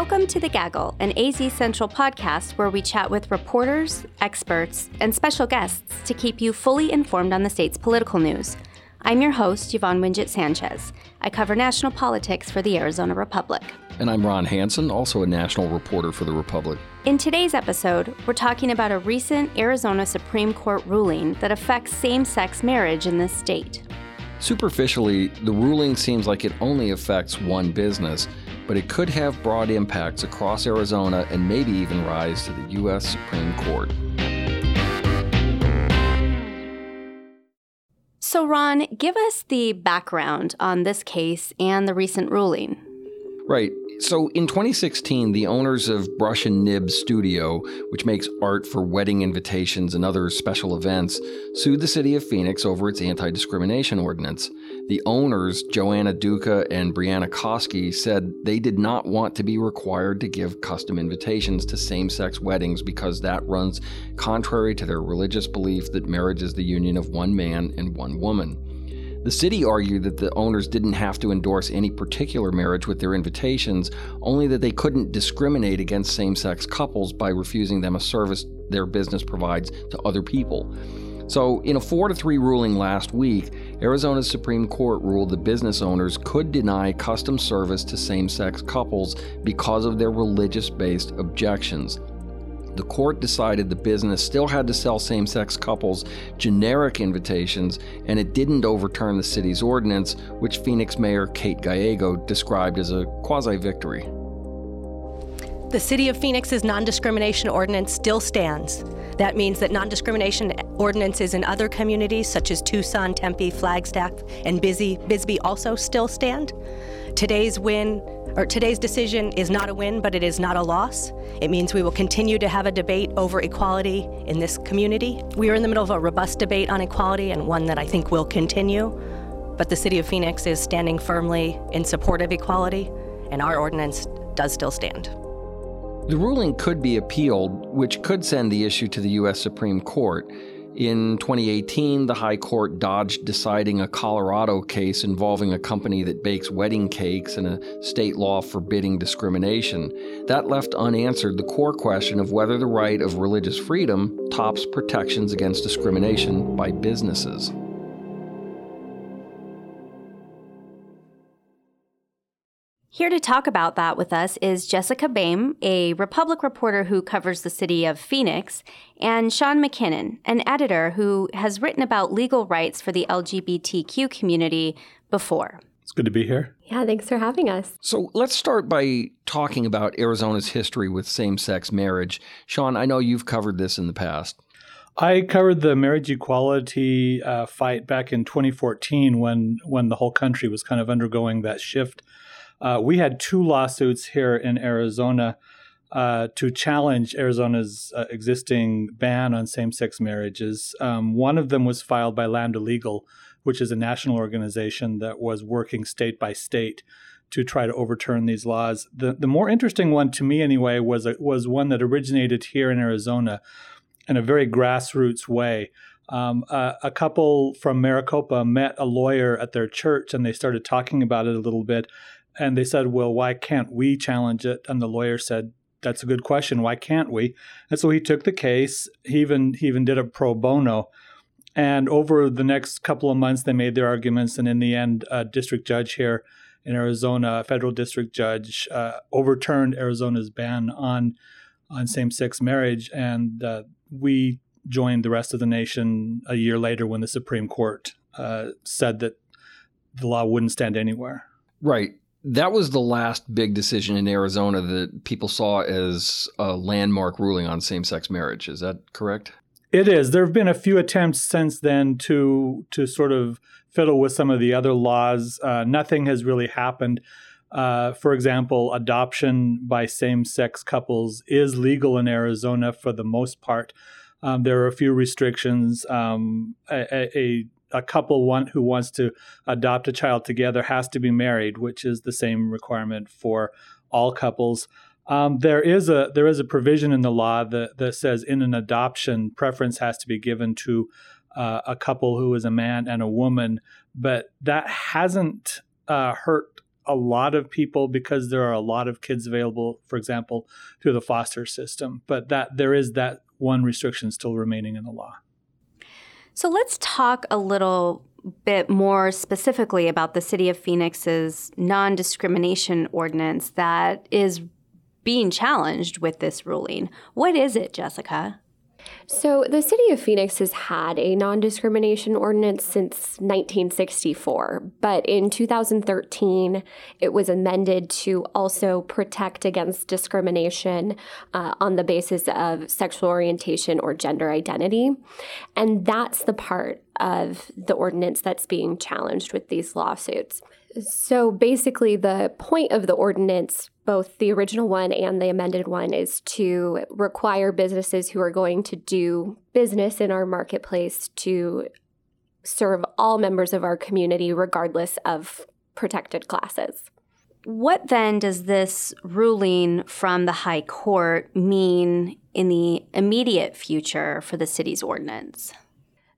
Welcome to The Gaggle, an AZ Central podcast where we chat with reporters, experts, and special guests to keep you fully informed on the state's political news. I'm your host, Yvonne Wingett Sanchez. I cover national politics for the Arizona Republic. And I'm Ron Hansen, also a national reporter for the Republic. In today's episode, we're talking about a recent Arizona Supreme Court ruling that affects same sex marriage in this state. Superficially, the ruling seems like it only affects one business, but it could have broad impacts across Arizona and maybe even rise to the U.S. Supreme Court. So, Ron, give us the background on this case and the recent ruling. Right. So in 2016, the owners of Brush and Nib Studio, which makes art for wedding invitations and other special events, sued the city of Phoenix over its anti discrimination ordinance. The owners, Joanna Duka and Breanna Koski, said they did not want to be required to give custom invitations to same sex weddings because that runs contrary to their religious belief that marriage is the union of one man and one woman. The city argued that the owners didn't have to endorse any particular marriage with their invitations, only that they couldn't discriminate against same sex couples by refusing them a service their business provides to other people. So, in a 4 to 3 ruling last week, Arizona's Supreme Court ruled that business owners could deny custom service to same sex couples because of their religious based objections the court decided the business still had to sell same sex couples generic invitations, and it didn't overturn the city's ordinance, which Phoenix Mayor Kate Gallego described as a quasi victory. The City of Phoenix's non discrimination ordinance still stands. That means that non discrimination ordinances in other communities, such as Tucson, Tempe, Flagstaff, and Bisbee, Bisbee, also still stand. Today's win or today's decision is not a win, but it is not a loss. It means we will continue to have a debate over equality in this community. We are in the middle of a robust debate on equality and one that I think will continue. But the city of Phoenix is standing firmly in support of equality, and our ordinance does still stand. The ruling could be appealed, which could send the issue to the U.S. Supreme Court. In 2018, the High Court dodged deciding a Colorado case involving a company that bakes wedding cakes and a state law forbidding discrimination. That left unanswered the core question of whether the right of religious freedom tops protections against discrimination by businesses. Here to talk about that with us is Jessica Boehm, a Republic reporter who covers the city of Phoenix, and Shaun McKinnon, an editor who has written about legal rights for the LGBTQ community before. It's good to be here. Yeah, thanks for having us. So let's start by talking about Arizona's history with same sex marriage. Shaun, I know you've covered this in the past. I covered the marriage equality uh, fight back in 2014 when when the whole country was kind of undergoing that shift uh, we had two lawsuits here in Arizona uh, to challenge Arizona's uh, existing ban on same sex marriages. Um, one of them was filed by Lambda Legal, which is a national organization that was working state by state to try to overturn these laws. The, the more interesting one to me, anyway, was, a, was one that originated here in Arizona in a very grassroots way. Um, a, a, couple from Maricopa met a lawyer at their church and they started talking about it a little bit. And they said, well, why can't we challenge it? And the lawyer said, that's a good question. Why can't we? And so he took the case. He even he even did a pro bono. And over the next couple of months, they made their arguments. And in the end, a district judge here in Arizona, a federal district judge, uh, overturned Arizona's ban on on same sex marriage. And uh, we joined the rest of the nation a year later when the Supreme Court uh, said that the law wouldn't stand anywhere. Right that was the last big decision in Arizona that people saw as a landmark ruling on same sex marriage. Is that correct? It is. There have been a few attempts since then to to sort of fiddle with some of the other laws. Uh, nothing has really happened. Uh, for example, adoption by same sex couples is legal in Arizona for the most part. Um, there are a few restrictions. Um, a, a, a couple who wants to adopt a child together has to be married, which is the same requirement for all couples. Um, there is a there is a provision in the law that, that says in an adoption preference has to be given to uh, a couple who is a man and a woman, but that hasn't uh, hurt a lot of people because there are a lot of kids available, for example, through the foster system. But that there is that one restriction still remaining in the law. So let's talk a little bit more specifically about the City of Phoenix's non discrimination ordinance that is being challenged with this ruling. What is it, Jessica? So, the city of Phoenix has had a non discrimination ordinance since 1964, but in 2013, it was amended to also protect against discrimination uh, on the basis of sexual orientation or gender identity. And that's the part of the ordinance that's being challenged with these lawsuits. So basically, the point of the ordinance, both the original one and the amended one, is to require businesses who are going to do business in our marketplace to serve all members of our community, regardless of protected classes. What then does this ruling from the High Court mean in the immediate future for the city's ordinance?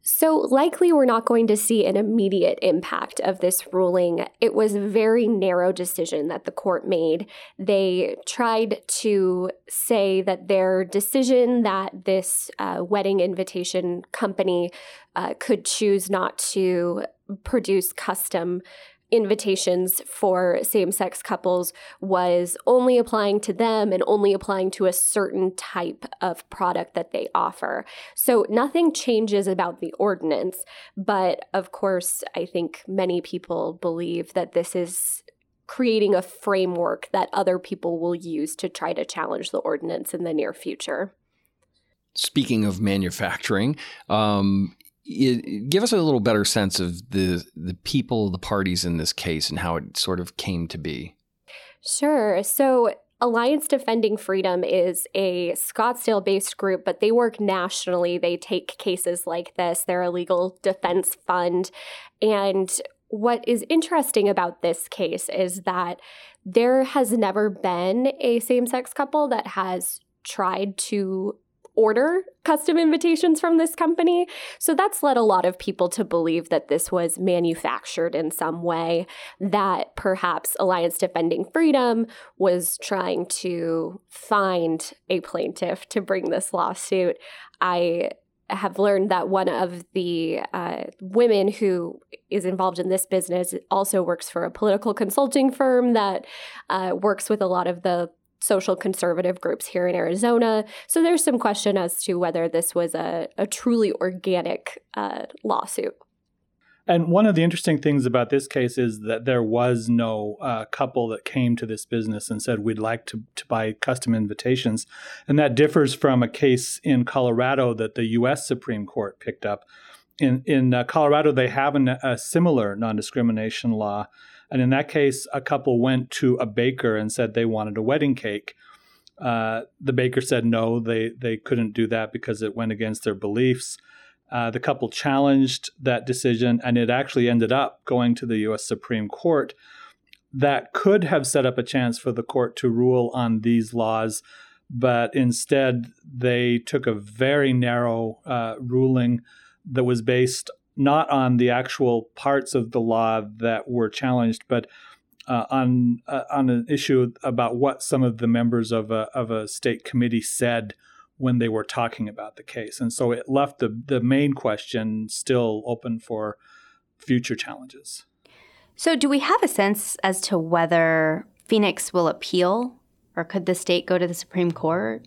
So, likely, we're not going to see an immediate impact of this ruling. It was a very narrow decision that the court made. They tried to say that their decision that this uh, wedding invitation company uh, could choose not to produce custom invitations for same sex couples was only applying to them and only applying to a certain type of product that they offer. So nothing changes about the ordinance. But of course, I think many people believe that this is creating a framework that other people will use to try to challenge the ordinance in the near future. Speaking of manufacturing, um, give us a little better sense of the the people, the parties in this case, and how it sort of came to be. Sure. So Alliance Defending Freedom is a Scottsdale based group, but they work nationally. They take cases like this. They're a legal defense fund. And what is interesting about this case is that there has never been a same sex couple that has tried to order custom invitations from this company. So that's led a lot of people to believe that this was manufactured in some way, that perhaps Alliance Defending Freedom was trying to find a plaintiff to bring this lawsuit. I have learned that one of the uh, women who is involved in this business also works for a political consulting firm that uh, works with a lot of the social conservative groups here in Arizona. So there's some question as to whether this was a, a truly organic uh, lawsuit. And one of the interesting things about this case is that there was no uh, couple that came to this business and said, We'd like to, to buy custom invitations. And that differs from a case in Colorado that the U.S. Supreme Court picked up. In, in uh, Colorado, they have an, a similar non discrimination law and in that case, a couple went to a baker and said they wanted a wedding cake. Uh, the baker said no, they they couldn't do that because it went against their beliefs. Uh, the couple challenged that decision, and it actually ended up going to the U.S. Supreme Court. That could have set up a chance for the court to rule on these laws, but instead they took a very narrow uh, ruling that was based not on the actual parts of the law that were challenged, but uh, on uh, on an issue about what some of the members of a of a state committee said when they were talking about the case, and so it left the the main question still open for future challenges. So, do we have a sense as to whether Phoenix will appeal, or could the state go to the Supreme Court?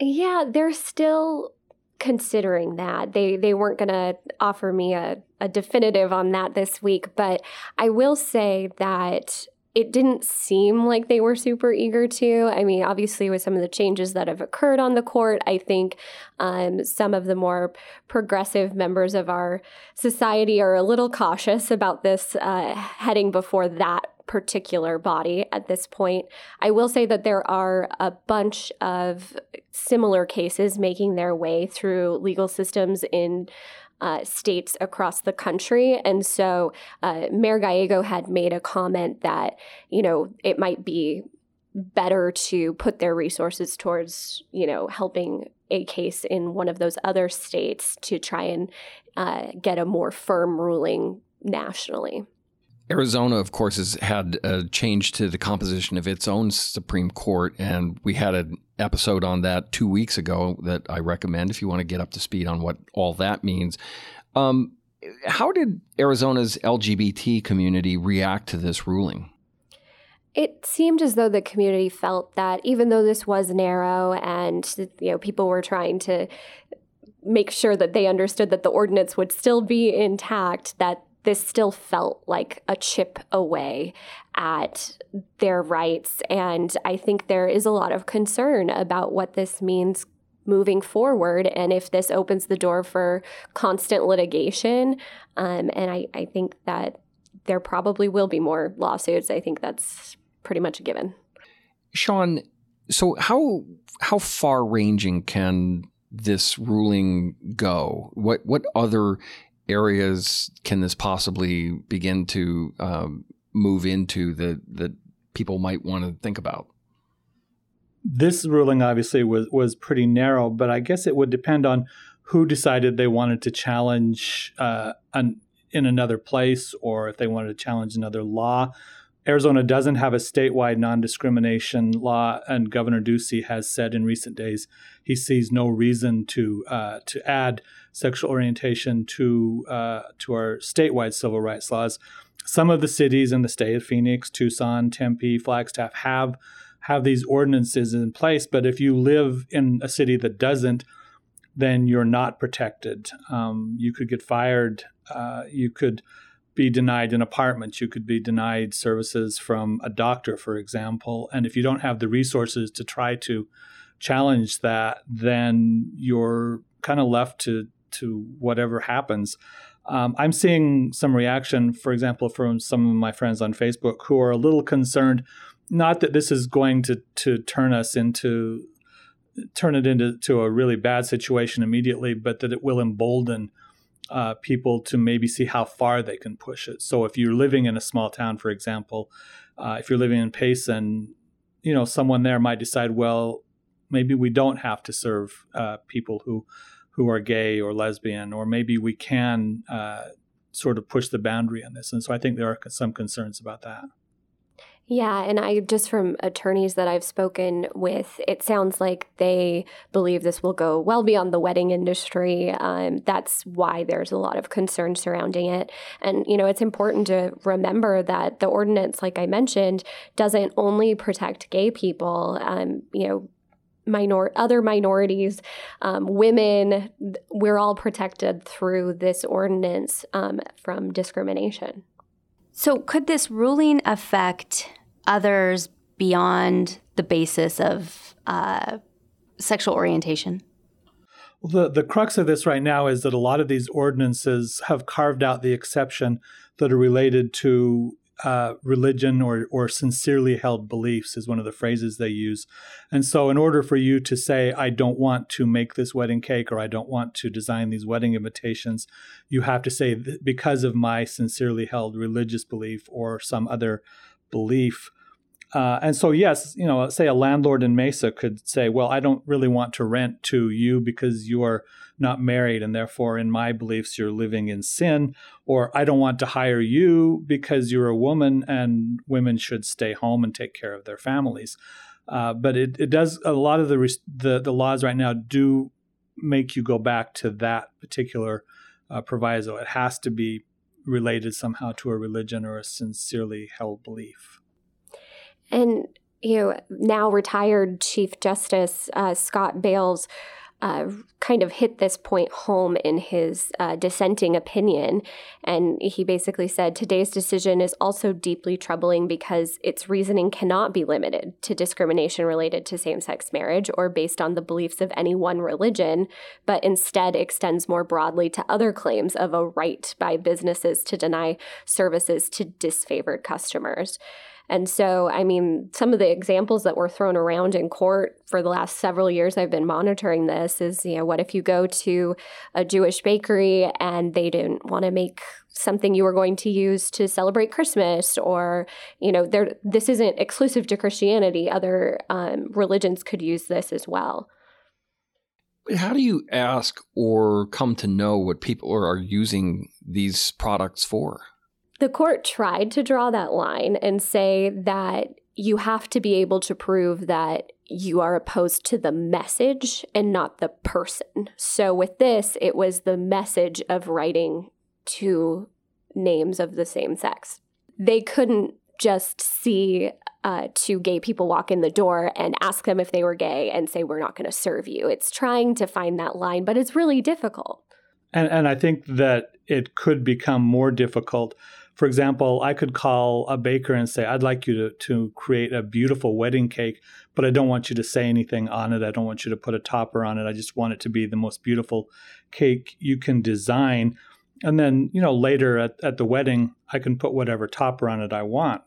Yeah, there's still considering that. They they weren't going to offer me a, a definitive on that this week, but I will say that it didn't seem like they were super eager to. I mean, obviously, with some of the changes that have occurred on the court, I think um, some of the more progressive members of our society are a little cautious about this uh, heading before that particular body at this point. I will say that there are a bunch of similar cases making their way through legal systems in uh, states across the country. And so uh, Mayor Gallego had made a comment that, you know, it might be better to put their resources towards, you know, helping a case in one of those other states to try and uh, get a more firm ruling nationally. Arizona, of course, has had a change to the composition of its own Supreme Court, and we had an episode on that two weeks ago that I recommend if you want to get up to speed on what all that means. Um, how did Arizona's LGBT community react to this ruling? It seemed as though the community felt that even though this was narrow and you know people were trying to make sure that they understood that the ordinance would still be intact, that this still felt like a chip away at their rights. And I think there is a lot of concern about what this means moving forward and if this opens the door for constant litigation. Um, and I, I think that there probably will be more lawsuits. I think that's pretty much a given. Shaun, so how how far ranging can this ruling go? What what other areas can this possibly begin to um, move into that that people might want to think about? This ruling obviously was was pretty narrow, but I guess it would depend on who decided they wanted to challenge uh, an, in another place or if they wanted to challenge another law. Arizona doesn't have a statewide non discrimination law, and Governor Ducey has said in recent days he sees no reason to uh, to add sexual orientation to uh, to our statewide civil rights laws. Some of the cities in the state of Phoenix, Tucson, Tempe, Flagstaff have have these ordinances in place, but if you live in a city that doesn't, then you're not protected. Um, you could get fired. Uh, you could be denied an apartment. You could be denied services from a doctor, for example. And if you don't have the resources to try to challenge that, then you're kind of left to to whatever happens. Um, I'm seeing some reaction, for example, from some of my friends on Facebook who are a little concerned. Not that this is going to to turn us into turn it into to a really bad situation immediately, but that it will embolden uh, people to maybe see how far they can push it. So if you're living in a small town, for example, uh, if you're living in Payson, you know someone there might decide, well, maybe we don't have to serve uh, people who who are gay or lesbian, or maybe we can uh, sort of push the boundary on this. And so I think there are some concerns about that. Yeah, and I just from attorneys that I've spoken with, it sounds like they believe this will go well beyond the wedding industry. Um, that's why there's a lot of concern surrounding it. And, you know, it's important to remember that the ordinance, like I mentioned, doesn't only protect gay people. Um, you know, minor other minorities, um, women, we're all protected through this ordinance um, from discrimination. So, could this ruling affect others beyond the basis of uh, sexual orientation? Well, the, the crux of this right now is that a lot of these ordinances have carved out the exception that are related to uh, religion or, or sincerely held beliefs is one of the phrases they use. And so, in order for you to say, I don't want to make this wedding cake or I don't want to design these wedding invitations, you have to say, because of my sincerely held religious belief or some other belief. Uh, and so, yes, you know, say a landlord in Mesa could say, well, I don't really want to rent to you because you are not married, and therefore, in my beliefs, you're living in sin. Or I don't want to hire you because you're a woman and women should stay home and take care of their families. Uh, but it, it does, a lot of the, the, the, laws right now do make you go back to that particular uh, proviso. It has to be related somehow to a religion or a sincerely held belief. And you know, now retired Chief Justice uh, Scott Bales uh, kind of hit this point home in his uh, dissenting opinion. And he basically said today's decision is also deeply troubling because its reasoning cannot be limited to discrimination related to same sex marriage or based on the beliefs of any one religion, but instead extends more broadly to other claims of a right by businesses to deny services to disfavored customers. And so, I mean, some of the examples that were thrown around in court for the last several years I've been monitoring this is, you know, what if you go to a Jewish bakery and they didn't want to make something you were going to use to celebrate Christmas or, you know, this isn't exclusive to Christianity. Other um, religions could use this as well. But how do you ask or come to know what people are using these products for? The court tried to draw that line and say that you have to be able to prove that you are opposed to the message and not the person. So with this, it was the message of writing two names of the same sex. They couldn't just see uh, two gay people walk in the door and ask them if they were gay and say, We're not going to serve you. It's trying to find that line, but it's really difficult. And, and I think that it could become more difficult. For example, I could call a baker and say, I'd like you to, to create a beautiful wedding cake, but I don't want you to say anything on it. I don't want you to put a topper on it. I just want it to be the most beautiful cake you can design. And then, you know, later at, at the wedding, I can put whatever topper on it I want.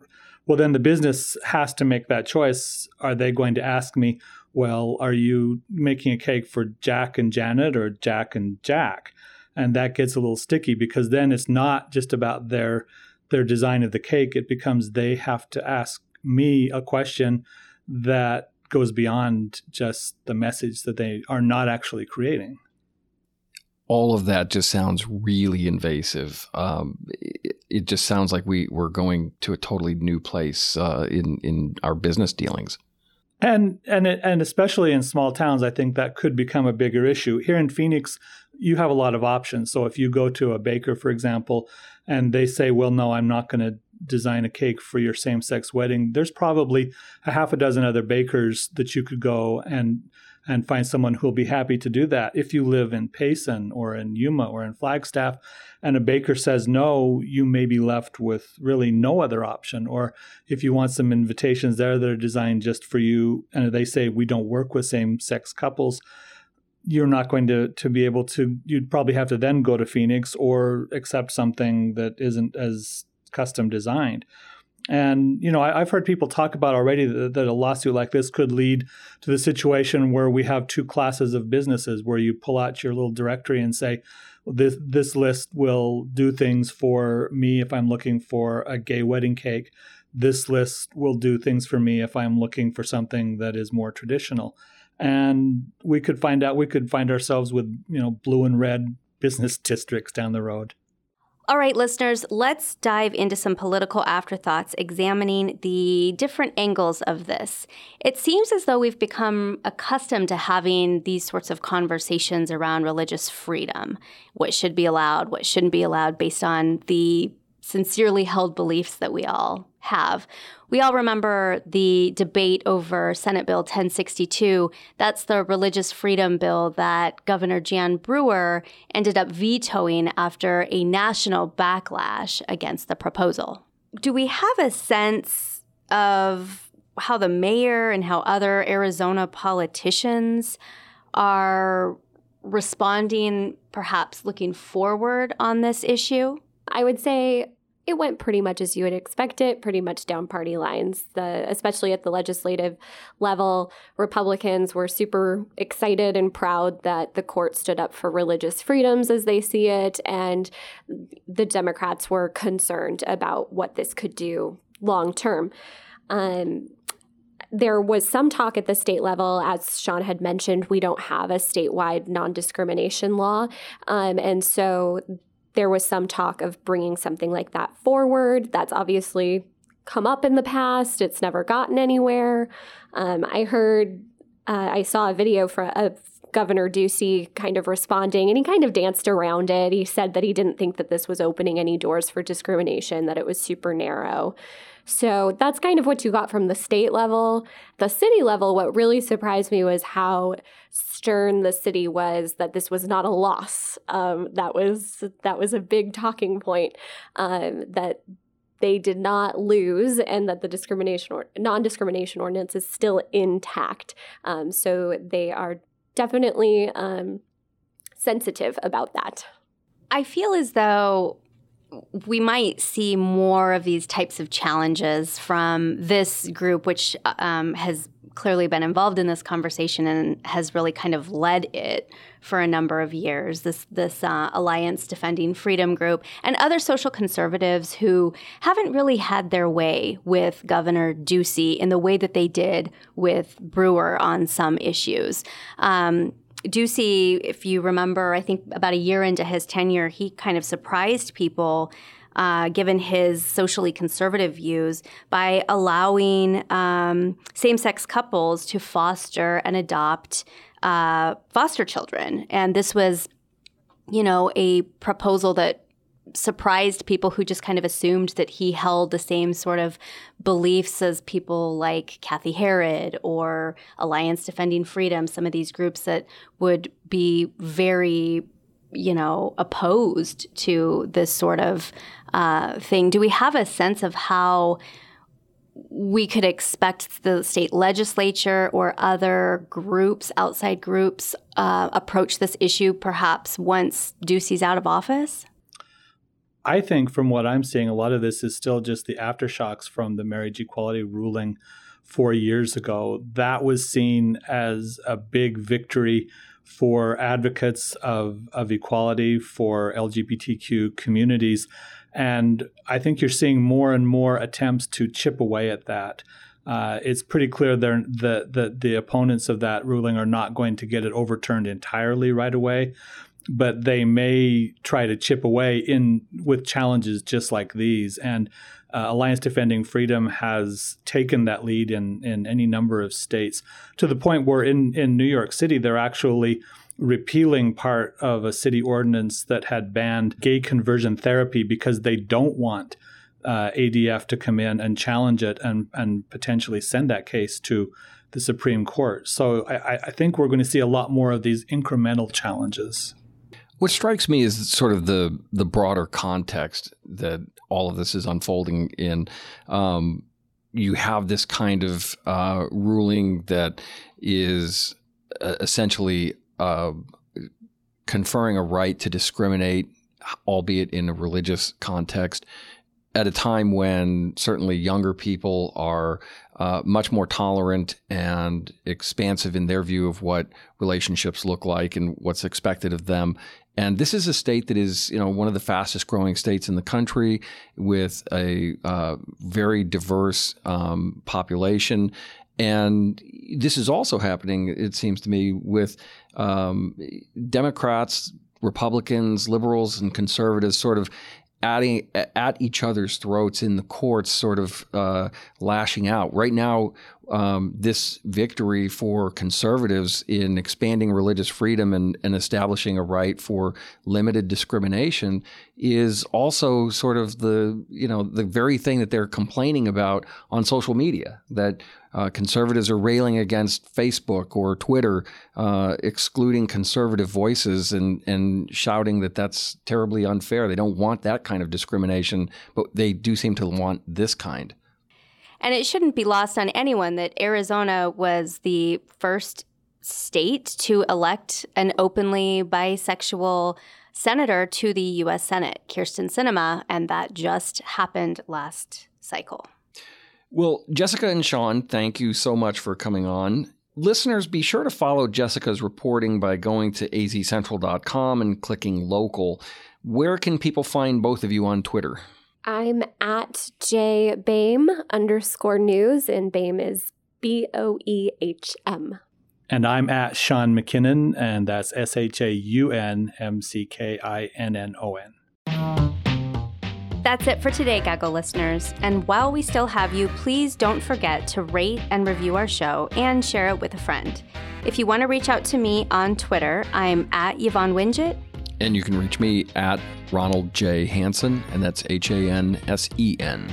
Well, then the business has to make that choice. Are they going to ask me, well, are you making a cake for Jack and Janet or Jack and Jack? And that gets a little sticky because then it's not just about their their design of the cake. It becomes they have to ask me a question that goes beyond just the message that they are not actually creating all of that just sounds really invasive. Um, it, it, just sounds like we we're going to a totally new place uh, in in our business dealings. And and it, and especially in small towns, I think that could become a bigger issue. Here in Phoenix, you have a lot of options. So if you go to a baker, for example, and they say, "Well, no, I'm not going to design a cake for your same-sex wedding," there's probably a half a dozen other bakers that you could go and and find someone who'll be happy to do that. If you live in Payson or in Yuma or in Flagstaff and a baker says no, you may be left with really no other option. Or if you want some invitations there that are designed just for you and they say we don't work with same sex couples, you're not going to, to be able to, you'd probably have to then go to Phoenix or accept something that isn't as custom designed. And you know, I, have heard people talk about already that, that, a lawsuit like this could lead to the situation where we have two classes of businesses, where you pull out your little directory and say, "This this list will do things for me if I'm looking for a gay wedding cake. This list will do things for me if I'm looking for something that is more traditional." And we could find out we could find ourselves with you know blue and red business districts down the road. All right, listeners, let's dive into some political afterthoughts examining the different angles of this. It seems as though we've become accustomed to having these sorts of conversations around religious freedom what should be allowed, what shouldn't be allowed, based on the sincerely held beliefs that we all have. We all remember the debate over Senate Bill 1062. That's the religious freedom bill that Governor Jan Brewer ended up vetoing after a national backlash against the proposal. Do we have a sense of how the mayor and how other Arizona politicians are responding, perhaps looking forward on this issue? I would say it went pretty much as you would expect it, pretty much down party lines. The especially at the legislative level, Republicans were super excited and proud that the court stood up for religious freedoms as they see it, and the Democrats were concerned about what this could do long term. Um, there was some talk at the state level, as Shaun had mentioned, we don't have a statewide non discrimination law. Um, and so there was some talk of bringing something like that forward. That's obviously come up in the past. It's never gotten anywhere. Um, I heard, uh, I saw a video for of Governor Ducey kind of responding, and he kind of danced around it. He said that he didn't think that this was opening any doors for discrimination, that it was super narrow. So that's kind of what you got from the state level. The city level, what really surprised me was how stern the city was that this was not a loss. Um, that was that was a big talking point. Um, that they did not lose and that the discrimination or non-discrimination ordinance is still intact. Um, so they are definitely um, sensitive about that. I feel as though we might see more of these types of challenges from this group, which um, has clearly been involved in this conversation and has really kind of led it for a number of years. This this uh, Alliance Defending Freedom group and other social conservatives who haven't really had their way with Governor Ducey in the way that they did with Brewer on some issues. Um, Ducey, if you remember, I think about a year into his tenure, he kind of surprised people uh, given his socially conservative views, by allowing um, same sex couples to foster and adopt uh, foster children. And this was, you know, a proposal that surprised people who just kind of assumed that he held the same sort of beliefs as people like Cathi Herrod or Alliance Defending Freedom, some of these groups that would be very, you know, opposed to this sort of uh, thing. Do we have a sense of how? we could expect the state legislature or other groups, outside groups, uh, approach this issue perhaps once Ducey's out of office? I think from what I'm seeing, a lot of this is still just the aftershocks from the marriage equality ruling four years ago. That was seen as a big victory for advocates of, of equality for LGBTQ communities. And I think you're seeing more and more attempts to chip away at that. Uh, it's pretty clear that the, the opponents of that ruling are not going to get it overturned entirely right away but they may try to chip away in with challenges just like these. And uh, Alliance Defending Freedom has taken that lead in in any number of states to the point where in in New York City they're actually repealing part of a city ordinance that had banned gay conversion therapy because they don't want uh, ADF to come in and challenge it and and potentially send that case to the Supreme Court. So I, I think we're going to see a lot more of these incremental challenges. What strikes me is sort of the the broader context that all of this is unfolding in. Um, you have this kind of uh, ruling that is uh, essentially uh, conferring a right to discriminate, albeit in a religious context, at a time when certainly younger people are uh, much more tolerant and expansive in their view of what relationships look like and what's expected of them. And this is a state that is, you know, one of the fastest growing states in the country with a uh, very diverse um, population. And this is also happening, it seems to me, with um, Democrats, Republicans, liberals, and conservatives sort of adding at each other's throats in the courts, sort of uh, lashing out. Right now, um, this victory for conservatives in expanding religious freedom and, and, establishing a right for limited discrimination is also sort of the you know the very thing that they're complaining about on social media that uh, conservatives are railing against Facebook or Twitter, uh, excluding conservative voices and and shouting that that's terribly unfair. They don't want that kind of discrimination, but they do seem to want this kind. And it shouldn't be lost on anyone that Arizona was the first state to elect an openly bisexual senator to the U.S. Senate, Kyrsten Sinema, and that just happened last cycle. Well, Jessica and Shaun, thank you so much for coming on. Listeners, be sure to follow Jessica's reporting by going to azcentral.com and clicking local. Where can people find both of you on Twitter? I'm at J underscore news, and Boehm is B O E H M. And I'm at Shaun McKinnon, and that's S H A U N M C K I N N O N. That's it for today, Gaggle listeners. And while we still have you, please don't forget to rate and review our show and share it with a friend. If you want to reach out to me on Twitter, I'm at Yvonne Wingett and you can reach me at Ronald J. Hansen, and that's H A N S E N.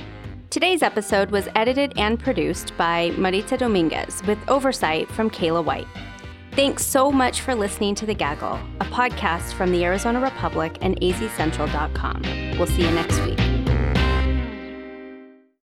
Today's episode was edited and produced by Maritza Dominguez with oversight from Kayla White. Thanks so much for listening to The Gaggle, a podcast from the Arizona Republic and azcentral.com. We'll see you next week.